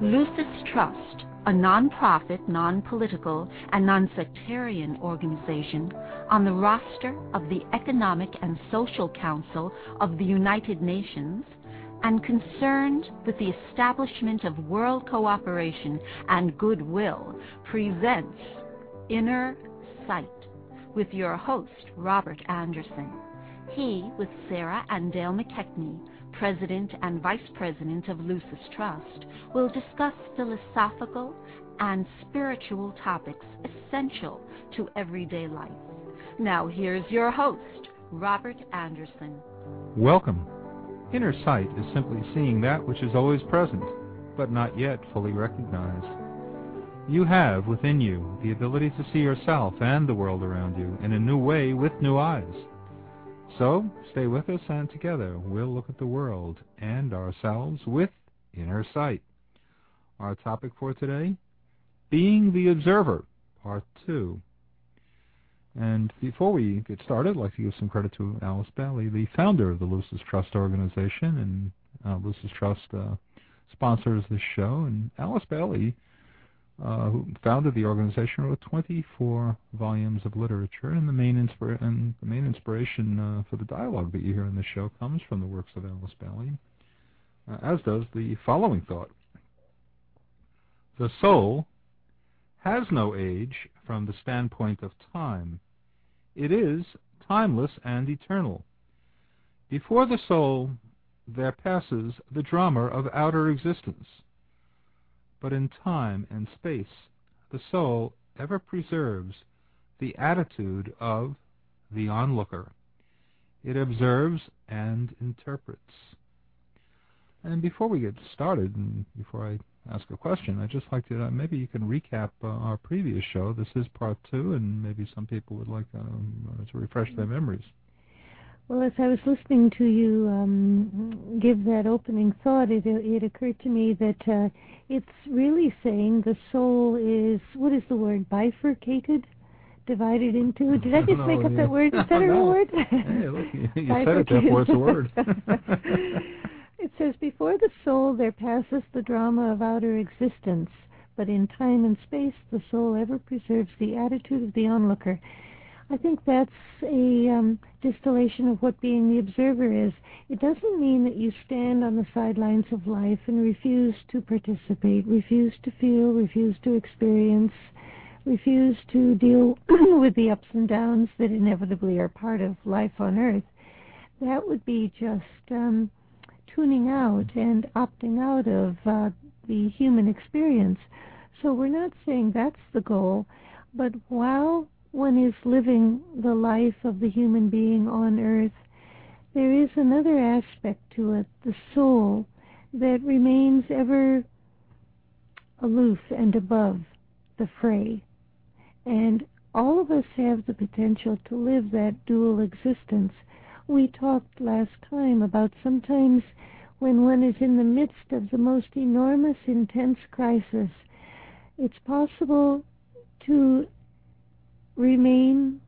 Lucis Trust, a non-profit, non-political, and non-sectarian organization on the roster of the Economic and Social Council of the United Nations and concerned with the establishment of world cooperation and goodwill, presents Inner Sight with your host, Robert Anderson. He, with Sarah and Dale McKechnie, President and Vice President of Lucis Trust, will discuss philosophical and spiritual topics essential to everyday life. Now, here's your host, Robert Anderson. Welcome. Inner sight is simply seeing that which is always present, but not yet fully recognized. You have within you the ability to see yourself and the world around you in a new way with new eyes. So, stay with us and together we'll look at the world and ourselves with inner sight. Our topic for today Being the Observer, Part 2. And before we get started, I'd like to give some credit to Alice Bailey, the founder of the Lucis Trust organization, and uh, Lucis Trust uh, sponsors this show. And Alice Bailey, who founded the organization, wrote 24 volumes of literature, and the main, inspira- and the main inspiration uh, for the dialogue that you hear in this show comes from the works of Alice Bailey, uh, as does the following thought. The soul has no age from the standpoint of time. It is timeless and eternal. Before the soul there passes the drama of outer existence. But in time and space, the soul ever preserves the attitude of the onlooker. It observes and interprets. And before we get started, and before I ask a question, I'd just like to uh, maybe you can recap uh, our previous show. This is part two, and maybe some people would like um, to refresh their memories. Well, as I was listening to you um, give that opening thought, it, it occurred to me that uh, it's really saying the soul is what is the word bifurcated, divided into. Did I just No, make up yeah. that word? Is that a real word? Hey, look, you, you said it, therefore it's a word. it says, Before the soul there passes the drama of outer existence, but in time and space the soul ever preserves the attitude of the onlooker. I think that's a um, distillation of what being the observer is. It doesn't mean that you stand on the sidelines of life and refuse to participate, refuse to feel, refuse to experience, refuse to deal with the ups and downs that inevitably are part of life on earth. That would be just um, tuning out and opting out of uh, the human experience. So we're not saying that's the goal, but while one is living the life of the human being on earth, there is another aspect to it, the soul, that remains ever aloof and above the fray. And all of us have the potential to live that dual existence. We talked last time about sometimes when one is in the midst of the most enormous, intense crisis, it's possible to remain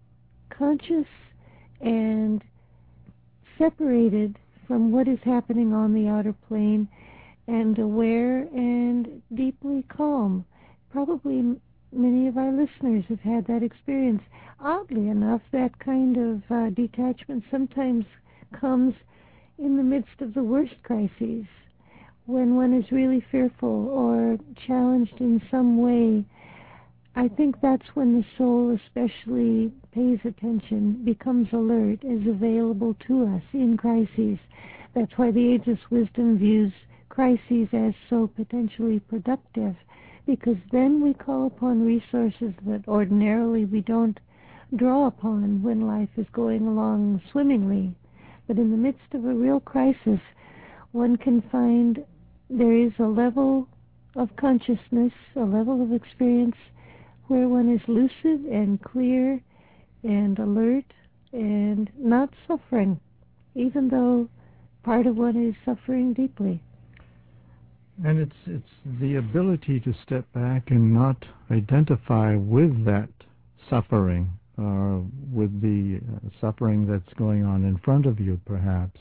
conscious and separated from what is happening on the outer plane and aware and deeply calm. Probably many of our listeners have had that experience. Oddly enough, that kind of uh, detachment sometimes comes in the midst of the worst crises when one is really fearful or challenged in some way. I think that's when the soul especially pays attention, becomes alert, is available to us in crises. That's why the Ageless Wisdom views crises as so potentially productive, because then we call upon resources that ordinarily we don't draw upon when life is going along swimmingly. But in the midst of a real crisis, one can find there is a level of consciousness, a level of experience where one is lucid and clear and alert and not suffering, even though part of one is suffering deeply. And it's it's the ability to step back and not identify with that suffering, uh, with the uh, suffering that's going on in front of you, perhaps,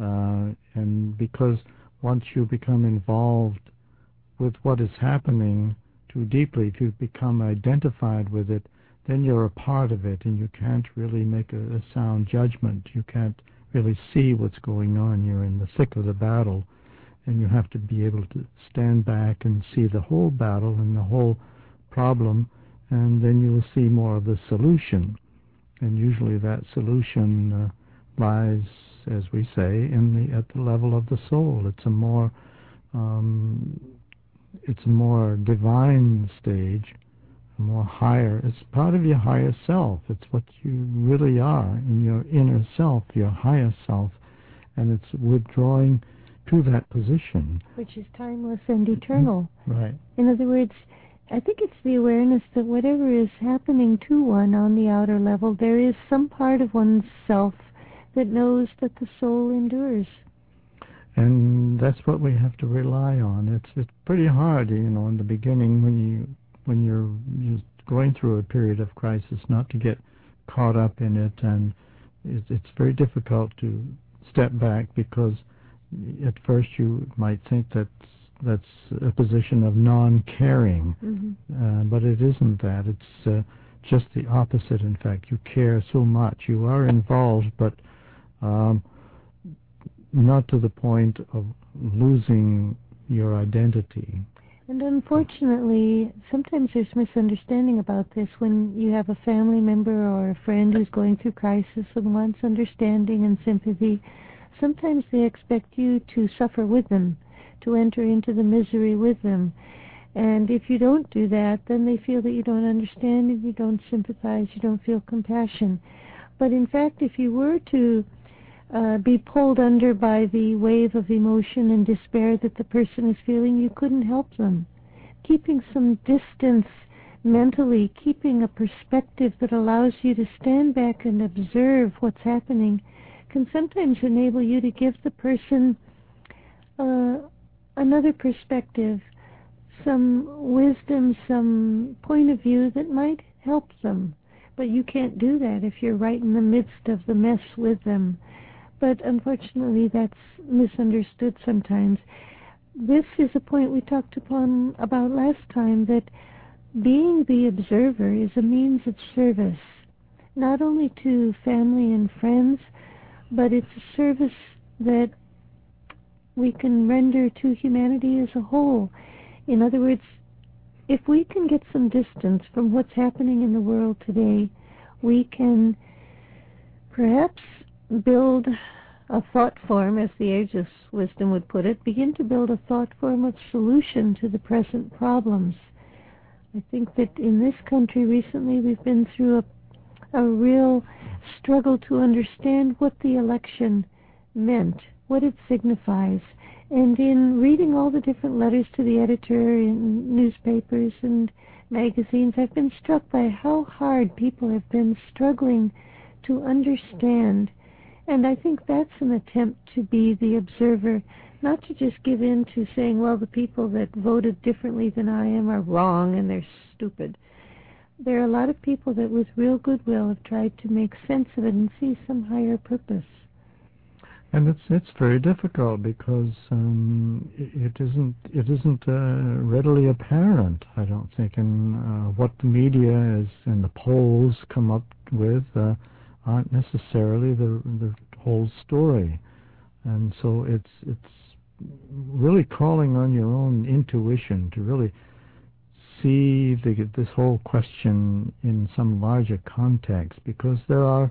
uh, and because once you become involved with what is happening too deeply, if you become identified with it, then you're a part of it, and you can't really make a, a sound judgment. You can't really see what's going on. You're in the thick of the battle, and you have to be able to stand back and see the whole battle and the whole problem and then you will see more of the solution. And usually that solution uh, lies, as we say, in the at the level of the soul. It's a more um, it's a more divine stage, a more higher. It's part of your higher self. It's what you really are in your inner self, your higher self, and it's withdrawing to that position, which is timeless and eternal. Mm-hmm. Right. In other words, I think it's the awareness that whatever is happening to one on the outer level, there is some part of one's self that knows that the soul endures. And that's what we have to rely on. It's it's pretty hard, you know, in the beginning when you when you're, you're going through a period of crisis, not to get caught up in it, and it, it's very difficult to step back because at first you might think that that's a position of non-caring, mm-hmm. uh, but it isn't that. It's uh, just the opposite. In fact, you care so much. You are involved, but um, not to the point of losing your identity. And unfortunately, sometimes there's misunderstanding about this when you have a family member or a friend who's going through crisis and wants understanding and sympathy. Sometimes they expect you to suffer with them to enter into the misery with them. And if you don't do that, then they feel that you don't understand and you don't sympathize, you don't feel compassion. But in fact, if you were to uh, be pulled under by the wave of emotion and despair that the person is feeling, you couldn't help them. Keeping some distance mentally, keeping a perspective that allows you to stand back and observe what's happening, can sometimes enable you to give the person uh, another perspective, some wisdom, some point of view that might help them. But you can't do that if you're right in the midst of the mess with them. But unfortunately, that's misunderstood sometimes. This is a point we talked upon about last time that being the observer is a means of service, not only to family and friends, but it's a service that we can render to humanity as a whole. In other words, if we can get some distance from what's happening in the world today, we can perhaps build a thought form, as the Ageless Wisdom would put it, begin to build a thought form of solution to the present problems. I think that in this country recently we've been through a, a real struggle to understand what the election meant what it signifies. And in reading all the different letters to the editor in newspapers and magazines, I've been struck by how hard people have been struggling to understand. And I think that's an attempt to be the observer, not to just give in to saying, well, the people that voted differently than I am are wrong and they're stupid. There are a lot of people that, with real goodwill, have tried to make sense of it and see some higher purpose. And it's it's very difficult because um, it, isn't it isn't uh, readily apparent. I don't think, in uh, what the media is and the polls come up with uh, aren't necessarily the the whole story, and so it's it's really calling on your own intuition to really see the, this whole question in some larger context because there are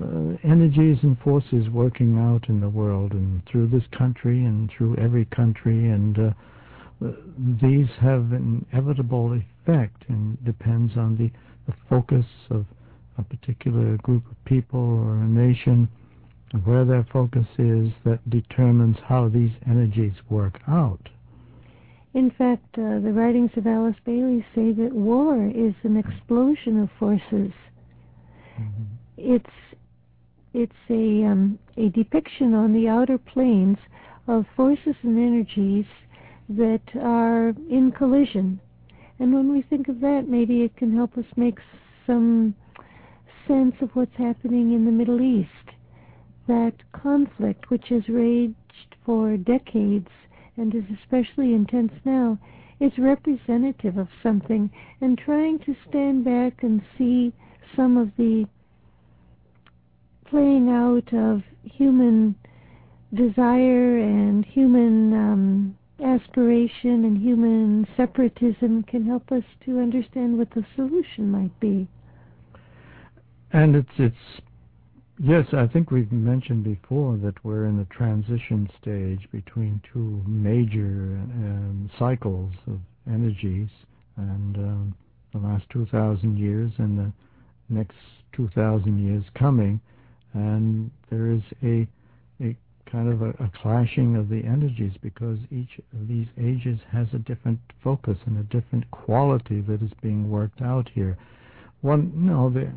uh, energies and forces working out in the world and through this country and through every country. And uh, these have an inevitable effect and depends on the, the focus of a particular group of people or a nation, where their focus is, that determines how these energies work out. In fact, uh, the writings of Alice Bailey say that war is an explosion of forces. Mm-hmm. It's it's a um, a depiction on the outer planes of forces and energies that are in collision. And when we think of that, maybe it can help us make some sense of what's happening in the Middle East. That conflict, which has raged for decades and is especially intense now, is representative of something. And trying to stand back and see some of the playing out of human desire and human um, aspiration and human separatism can help us to understand what the solution might be. And it's it's yes, I think we've mentioned before that we're in the transition stage between two major um, cycles of energies, and um, the last 2,000 years and the next 2,000 years coming, and there is a a kind of a, a, clashing of the energies because each of these ages has a different focus and a different quality that is being worked out here. One, no, the,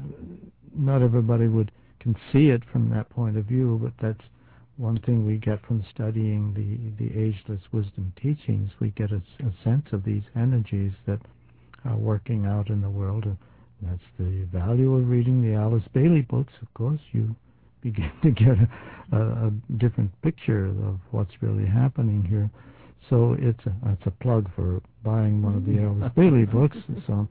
not everybody would can see it from that point of view, but that's one thing we get from studying the the ageless wisdom teachings. We get a, a sense of these energies that are working out in the world. And that's the value of reading the Alice Bailey books. Of course, you begin to get a, a, different picture of what's really happening here. So it's a, it's a plug for buying one of the mm. Alice Bailey books. So,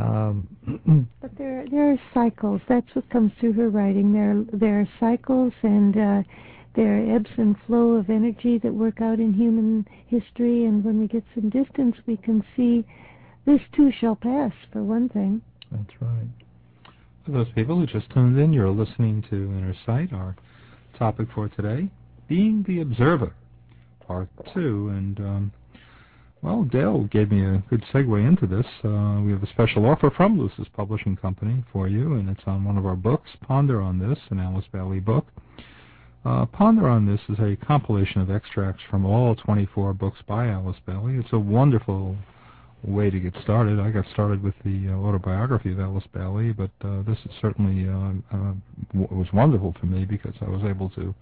um, but there there are cycles. That's what comes through her writing. There there are cycles and uh, there are ebbs and flow of energy that work out in human history. And when we get some distance, we can see this too shall pass. For one thing. That's right. For those people who just tuned in, you're listening to Inner Sight, our topic for today, Being the Observer, Part 2. And, um, well, Dale gave me a good segue into this. Uh, we have a special offer from Lucis Publishing Company for you, and it's on one of our books, Ponder on This, an Alice Bailey book. Uh, Ponder on This is a compilation of extracts from all 24 books by Alice Bailey. It's a wonderful way to get started. I got started with the uh, autobiography of Alice Bailey, but uh, this is certainly uh, uh, w- was wonderful for me because I was able to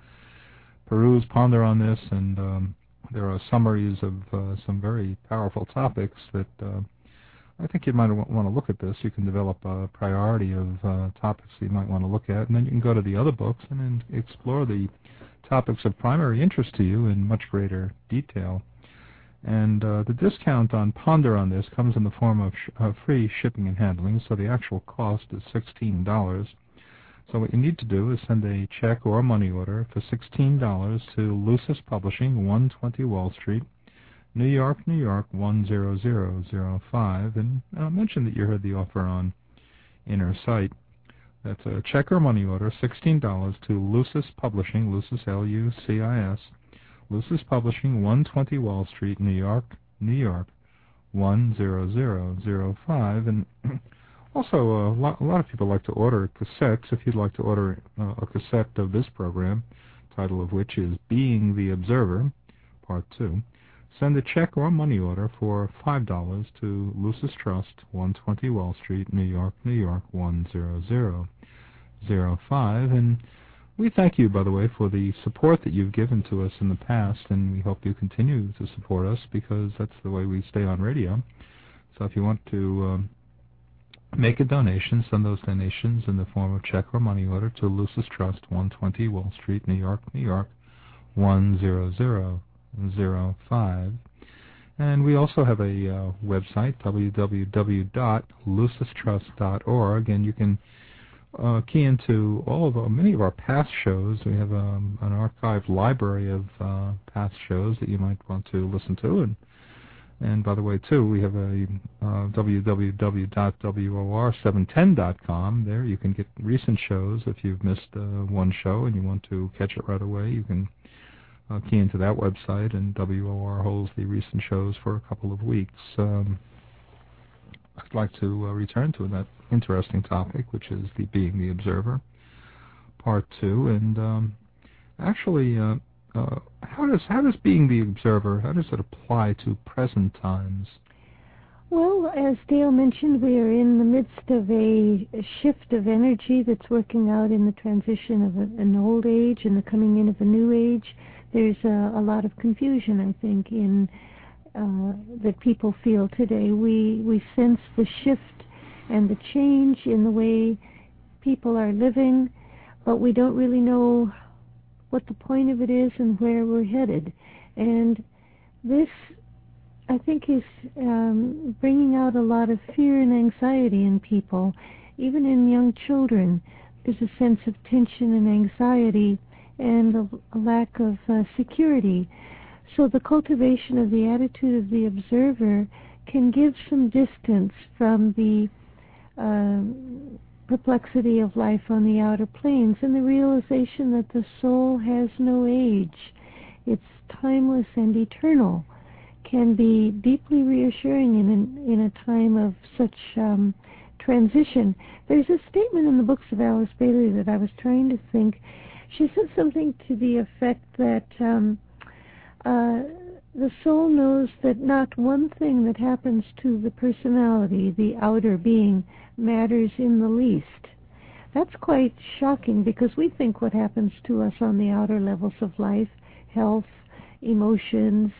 peruse, ponder on this, and um, there are summaries of uh, some very powerful topics that uh, I think you might want to look at this. You can develop a priority of uh, topics you might want to look at, and then you can go to the other books and then explore the topics of primary interest to you in much greater detail. And uh, the discount on Ponder on this comes in the form of sh- uh, free shipping and handling, so the actual cost is $16. So what you need to do is send a check or a money order for $16 to Lucis Publishing, 120 Wall Street, New York, New York 10005, and uh, mention that you heard the offer on Inner Sight. That's a check or money order, $16 to Lucis Publishing, Lucis L-U-C-I-S, Lucis Publishing, 120 Wall Street, New York, New York, 10005. And also, uh, a lot, a lot of people like to order cassettes. If you'd like to order uh, a cassette of this program, title of which is Being the Observer, Part 2, send a check or money order for $5 to Lucis Trust, 120 Wall Street, New York, New York, 10005. And we thank you, by the way, for the support that you've given to us in the past, and we hope you continue to support us because that's the way we stay on radio. So if you want to um, make a donation, send those donations in the form of check or money order to Lucis Trust, 120 Wall Street, New York, New York, 10005. And we also have a uh, website, www.lucistrust.org, and you can uh, key into all of our, many of our past shows. We have um, an archived library of uh, past shows that you might want to listen to. And, and by the way, too, we have a uh, www.wor710.com. There you can get recent shows. If you've missed uh, one show and you want to catch it right away, you can uh, key into that website, and WOR holds the recent shows for a couple of weeks. Um, I'd like to uh, return to that interesting topic, which is the being the observer, part two. And um, actually, uh, uh, how does how does being the observer how does it apply to present times? Well, as Dale mentioned, we are in the midst of a, a shift of energy that's working out in the transition of a, an old age and the coming in of a new age. There's a, a lot of confusion, I think, in uh, that people feel today. We we sense the shift and the change in the way people are living, but we don't really know what the point of it is and where we're headed. And this, I think, is um, bringing out a lot of fear and anxiety in people, even in young children. There's a sense of tension and anxiety and a, a lack of uh, security. So the cultivation of the attitude of the observer can give some distance from the um, perplexity of life on the outer planes and the realization that the soul has no age. It's timeless and eternal can be deeply reassuring in, in, in a time of such um, transition. There's a statement in the books of Alice Bailey that I was trying to think. She said something to the effect that um, uh, the soul knows that not one thing that happens to the personality, the outer being, matters in the least. That's quite shocking because we think what happens to us on the outer levels of life, health, emotions,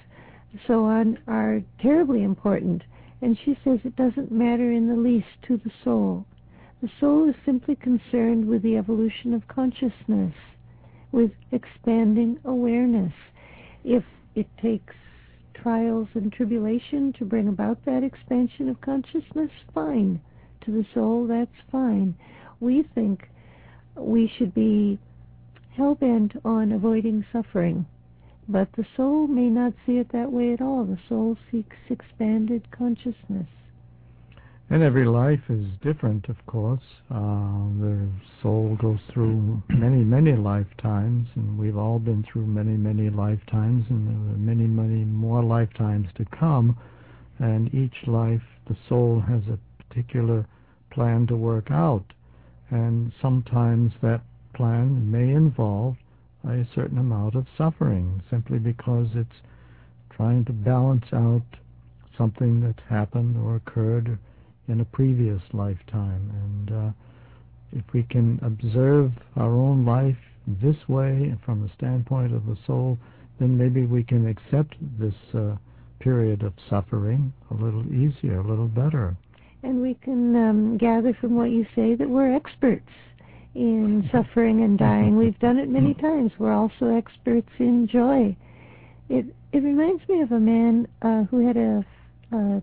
so on, are terribly important. And she says it doesn't matter in the least to the soul. The soul is simply concerned with the evolution of consciousness, with expanding awareness. If it takes trials and tribulation to bring about that expansion of consciousness, fine. To the soul, that's fine. We think we should be hell bent on avoiding suffering. But the soul may not see it that way at all. The soul seeks expanded consciousness. And every life is different, of course. Uh, the soul goes through many, many lifetimes, and we've all been through many, many lifetimes, and there are many, many more lifetimes to come. And each life, the soul has a particular plan to work out. And sometimes that plan may involve a certain amount of suffering, simply because it's trying to balance out something that happened or occurred in a previous lifetime. And uh, if we can observe our own life this way from the standpoint of the soul, then maybe we can accept this uh, period of suffering a little easier, a little better. And we can um, gather from what you say that we're experts in suffering and dying. We've done it many times. We're also experts in joy. It it reminds me of a man uh, who had a, a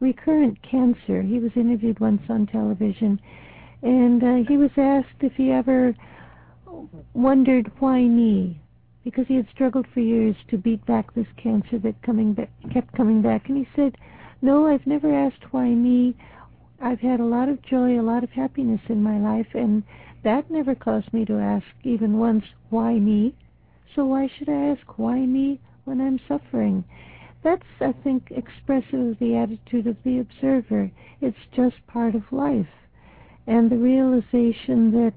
recurrent cancer. He was interviewed once on television, and uh, he was asked if he ever wondered why me, because he had struggled for years to beat back this cancer that coming back, kept coming back. And he said, "No, I've never asked why me. I've had a lot of joy, a lot of happiness in my life, and that never caused me to ask even once why me. So why should I ask why me when I'm suffering?" That's, I think, expressive of the attitude of the observer. It's just part of life. And the realization that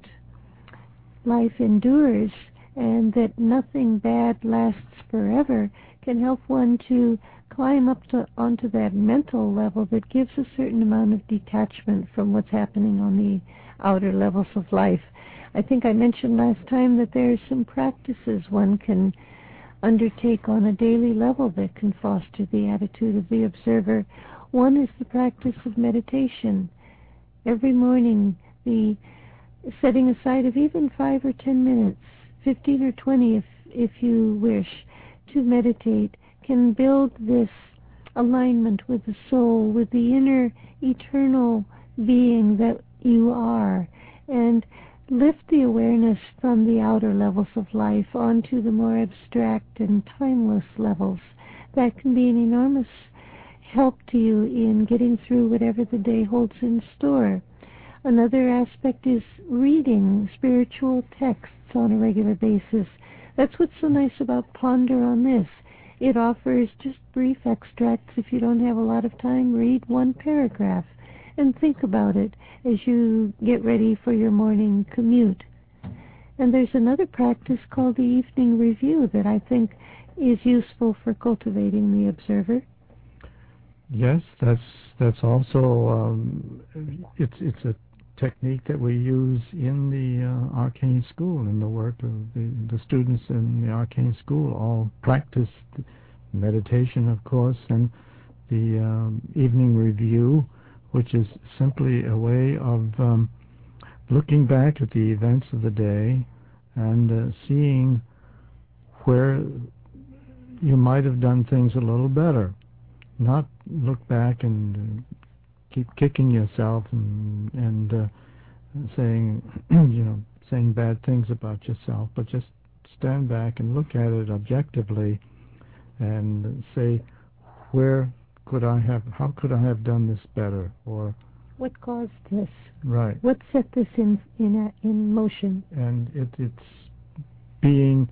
life endures and that nothing bad lasts forever can help one to climb up to, onto that mental level that gives a certain amount of detachment from what's happening on the outer levels of life. I think I mentioned last time that there are some practices one can undertake on a daily level that can foster the attitude of the observer. One is the practice of meditation. Every morning, the setting aside of even five or ten minutes, fifteen or twenty if if you wish, to meditate can build this alignment with the soul, with the inner eternal being that you are. And lift the awareness from the outer levels of life onto the more abstract and timeless levels. That can be an enormous help to you in getting through whatever the day holds in store. Another aspect is reading spiritual texts on a regular basis. That's what's so nice about Ponder on This. It offers just brief extracts. If you don't have a lot of time, read one paragraph. And think about it as you get ready for your morning commute. And there's another practice called the evening review that I think is useful for cultivating the observer. Yes, that's that's also um, it's it's a technique that we use in the uh, arcane school in the work of the, the students in the arcane school all practice meditation of course and the um, evening review which is simply a way of um, looking back at the events of the day and uh, seeing where you might have done things a little better. Not look back and keep kicking yourself and and uh, saying you know saying bad things about yourself, but just stand back and look at it objectively and say where could I have how could I have done this better? Or what caused this? Right. What set this in in uh, in motion? And it, it's being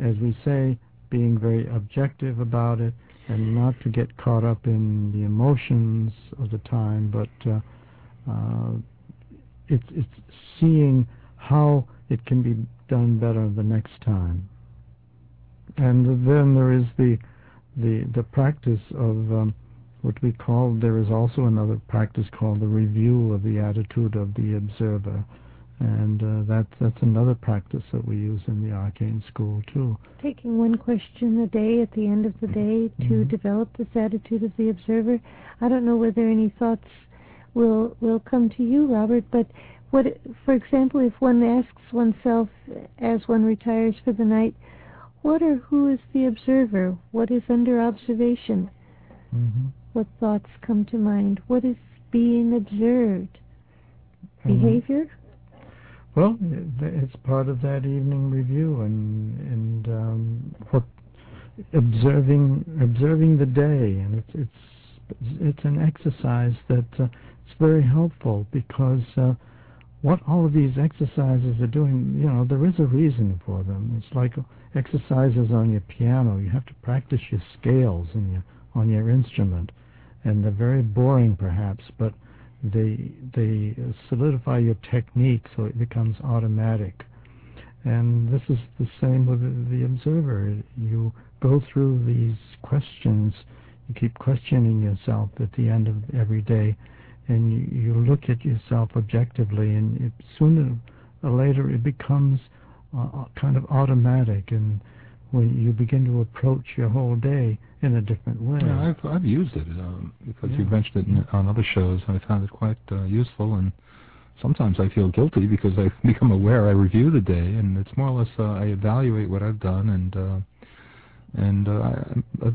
as we say being very objective about it and not to get caught up in the emotions of the time, but uh, uh, it's it's seeing how it can be done better the next time. And then there is the the the practice of um, what we call. There is also another practice called the review of the attitude of the observer and uh, that's that's another practice that we use in the arcane school too. Taking one question a day at the end of the day to mm-hmm. develop this attitude of the observer. I don't know whether any thoughts will will come to you, Robert, but what, for example, if one asks oneself as one retires for the night, what or who is the observer? What is under observation? Mm-hmm. What thoughts come to mind? What is being observed? Mm-hmm. Behavior? Well, it's part of that evening review, and and um, what observing observing the day, and it's it's it's an exercise that uh, it's very helpful because uh, what all of these exercises are doing, you know, there is a reason for them. It's like exercises on your piano. You have to practice your scales and your on your instrument, and they're very boring perhaps, but they they solidify your technique so it becomes automatic. And this is the same with the observer. You go through these questions, you keep questioning yourself at the end of every day, and you, look at yourself objectively, and it, sooner or later it becomes uh, kind of automatic. And when you begin to approach your whole day in a different way. Yeah, I've I've used it um, because yeah. you've mentioned it in, on other shows, and I found it quite uh, useful. And sometimes I feel guilty because I become aware. I review the day, and it's more or less uh, I evaluate what I've done, and uh, and uh,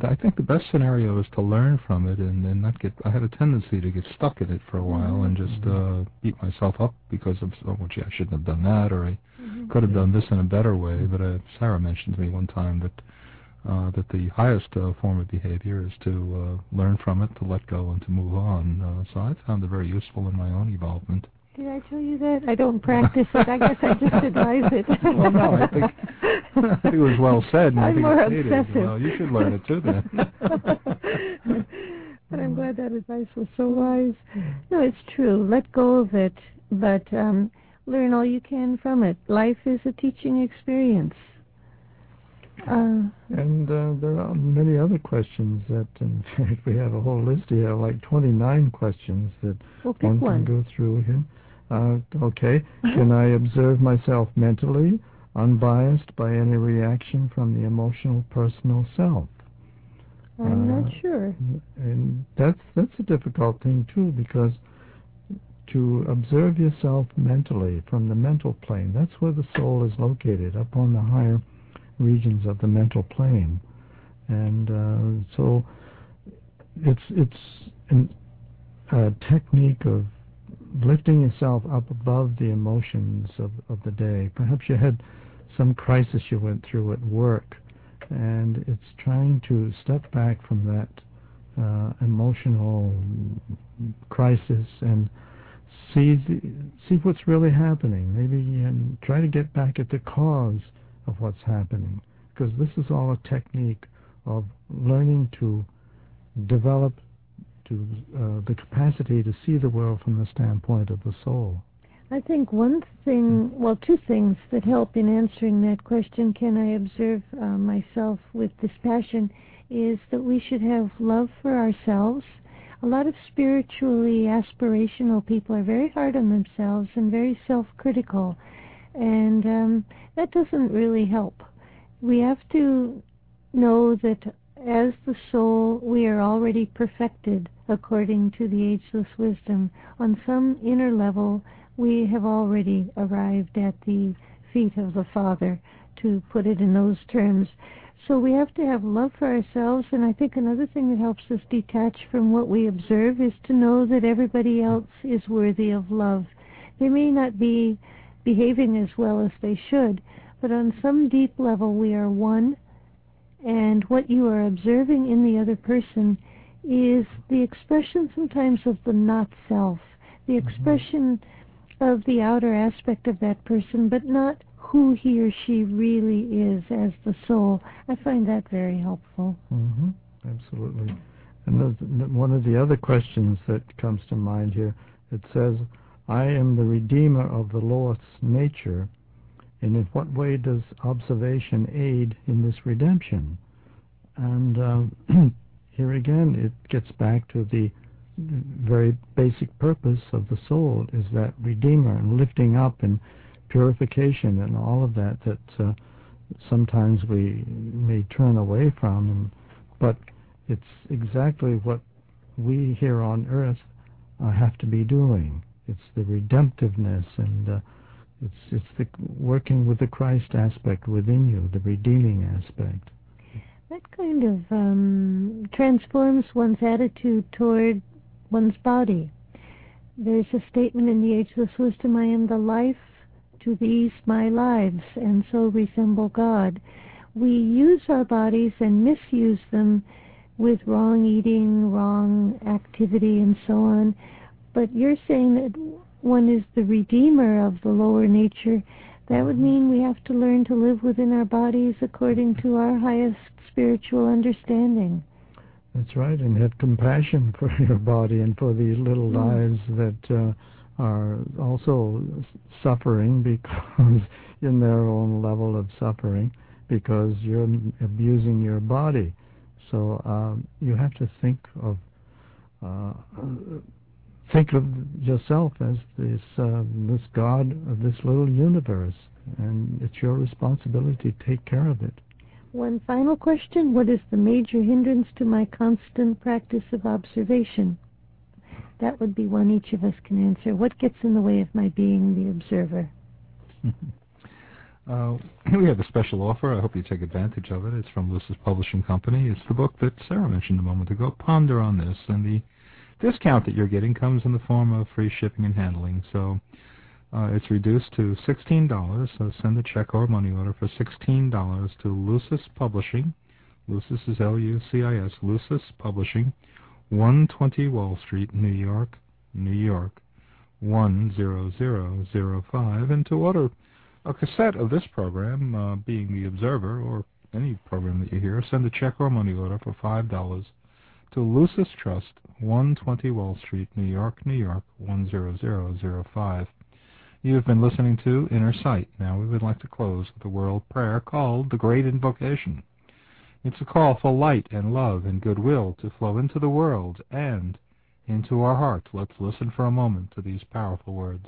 I, I think the best scenario is to learn from it and, and not get. I had a tendency to get stuck in it for a while and just uh, beat myself up because of oh, well, gee, I shouldn't have done that, or I Mm-hmm. could have done this in a better way. But uh, Sarah mentioned to me one time that uh, that the highest uh, form of behavior is to uh, learn from it, to let go, and to move on. Uh, so I found it very useful in my own evolvement. Did I tell you that? I don't practice it. I guess I just advise it. well, no, I think, I think it was well said. And I'm I think more it's needed. obsessive. Well, you should learn it too then. but I'm glad that advice was so wise. No, it's true. Let go of it, but um, learn all you can from it. Life is a teaching experience. Uh, and uh, there are many other questions that, in fact, we have a whole list here, like 29 questions that well, one, one can go through here. Uh, okay, can I observe myself mentally, unbiased by any reaction from the emotional personal self? I'm not Uh, sure. And that's that's a difficult thing too, because to observe yourself mentally from the mental plane, that's where the soul is located, up on the higher regions of the mental plane, and uh, so it's it's an, a technique of lifting yourself up above the emotions of, of the day. Perhaps you had some crisis you went through at work, and it's trying to step back from that uh, emotional crisis and see the, see what's really happening. Maybe try to get back at the cause of what's happening, because this is all a technique of learning to develop to uh, the capacity to see the world from the standpoint of the soul? I think one thing, well, two things that help in answering that question, can I observe uh, myself with dispassion, is that we should have love for ourselves. A lot of spiritually aspirational people are very hard on themselves and very self critical, and um, that doesn't really help. We have to know that as the soul, we are already perfected according to the ageless wisdom. On some inner level, we have already arrived at the feet of the Father, to put it in those terms. So we have to have love for ourselves, and I think another thing that helps us detach from what we observe is to know that everybody else is worthy of love. They may not be behaving as well as they should, but on some deep level we are one, and what you are observing in the other person is the expression sometimes of the not self, the mm-hmm. expression of the outer aspect of that person, but not who he or she really is as the soul. I find that very helpful. Mm-hmm. Absolutely. And one of the other questions that comes to mind here, it says, I am the redeemer of the lost nature, and in what way does observation aid in this redemption? And uh, here again, it gets back to the very basic purpose of the soul is that redeemer and lifting up and purification and all of that that uh, sometimes we may turn away from, but it's exactly what we here on earth uh, have to be doing. It's the redemptiveness and uh, it's it's the working with the Christ aspect within you, the redeeming aspect. That kind of um, transforms one's attitude toward one's body. There's a statement in the Ageless Wisdom I am the life to these my lives, and so resemble God. We use our bodies and misuse them with wrong eating, wrong activity, and so on. But you're saying that one is the redeemer of the lower nature. That would mean we have to learn to live within our bodies according to our highest spiritual understanding. That's right, and have compassion for your body and for these little mm. lives that uh, are also suffering because in their own level of suffering because you're abusing your body. So um, you have to think of uh, think of yourself as this uh, this God of this little universe, and it's your responsibility to take care of it. One final question: What is the major hindrance to my constant practice of observation? That would be one each of us can answer. What gets in the way of my being the observer? uh, we have a special offer. I hope you take advantage of it. It's from Lucis Publishing Company. It's the book that Sarah mentioned a moment ago, Ponder on This. And the discount that you're getting comes in the form of free shipping and handling. So uh, it's reduced to $16. So send a check or money order for $16 to Lucis Publishing. Lucis is L-U-C-I-S, Lucis Publishing. 120 Wall Street, New York, New York 10005, and to order a cassette of this program, uh, being The Observer, or any program that you hear, send a check or money order for $5 to Lucis Trust, 120 Wall Street, New York, New York 10005. You have been listening to Inner Sight. Now we would like to close with a world prayer called the Great Invocation. It's a call for light and love and goodwill to flow into the world and into our hearts. Let's listen for a moment to these powerful words.